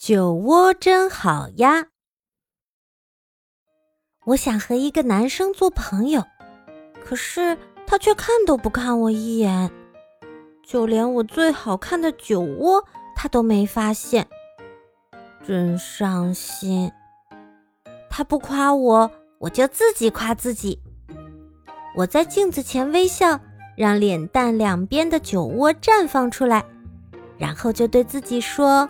酒窝真好呀！我想和一个男生做朋友，可是他却看都不看我一眼，就连我最好看的酒窝他都没发现，真伤心。他不夸我，我就自己夸自己。我在镜子前微笑，让脸蛋两边的酒窝绽放出来，然后就对自己说。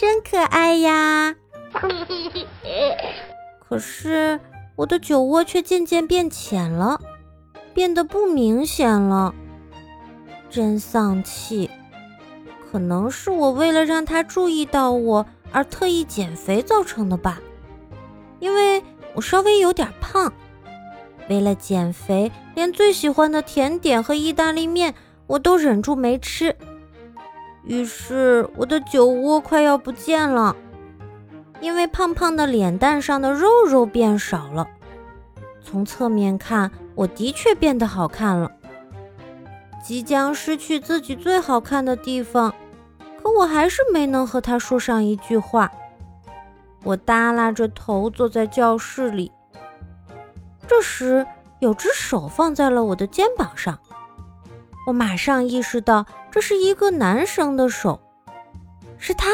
真可爱呀！可是我的酒窝却渐渐变浅了，变得不明显了，真丧气。可能是我为了让他注意到我而特意减肥造成的吧？因为我稍微有点胖，为了减肥，连最喜欢的甜点和意大利面我都忍住没吃。于是我的酒窝快要不见了，因为胖胖的脸蛋上的肉肉变少了。从侧面看，我的确变得好看了。即将失去自己最好看的地方，可我还是没能和他说上一句话。我耷拉着头坐在教室里，这时有只手放在了我的肩膀上。我马上意识到这是一个男生的手，是他。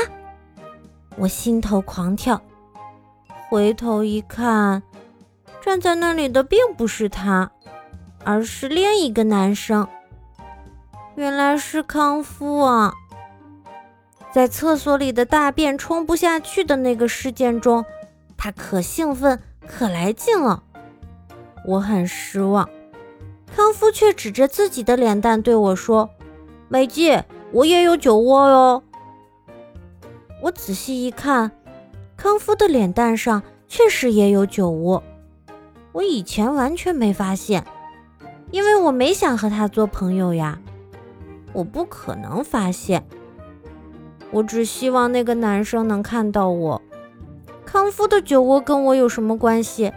我心头狂跳，回头一看，站在那里的并不是他，而是另一个男生。原来是康夫啊！在厕所里的大便冲不下去的那个事件中，他可兴奋可来劲了。我很失望。康夫却指着自己的脸蛋对我说：“美纪，我也有酒窝哟。”我仔细一看，康夫的脸蛋上确实也有酒窝。我以前完全没发现，因为我没想和他做朋友呀。我不可能发现，我只希望那个男生能看到我。康夫的酒窝跟我有什么关系？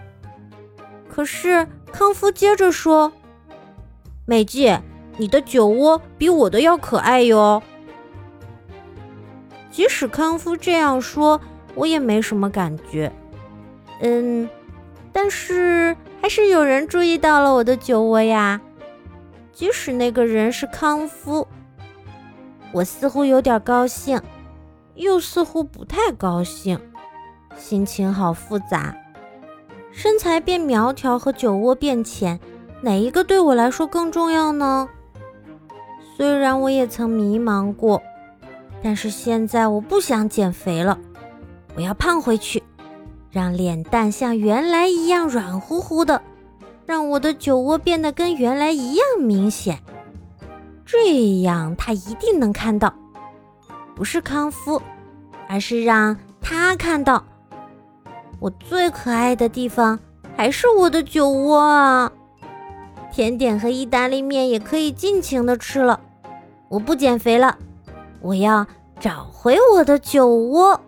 可是康夫接着说。美纪，你的酒窝比我的要可爱哟。即使康夫这样说，我也没什么感觉。嗯，但是还是有人注意到了我的酒窝呀。即使那个人是康夫，我似乎有点高兴，又似乎不太高兴，心情好复杂。身材变苗条和酒窝变浅。哪一个对我来说更重要呢？虽然我也曾迷茫过，但是现在我不想减肥了，我要胖回去，让脸蛋像原来一样软乎乎的，让我的酒窝变得跟原来一样明显，这样他一定能看到，不是康夫，而是让他看到，我最可爱的地方还是我的酒窝啊！甜点和意大利面也可以尽情的吃了，我不减肥了，我要找回我的酒窝。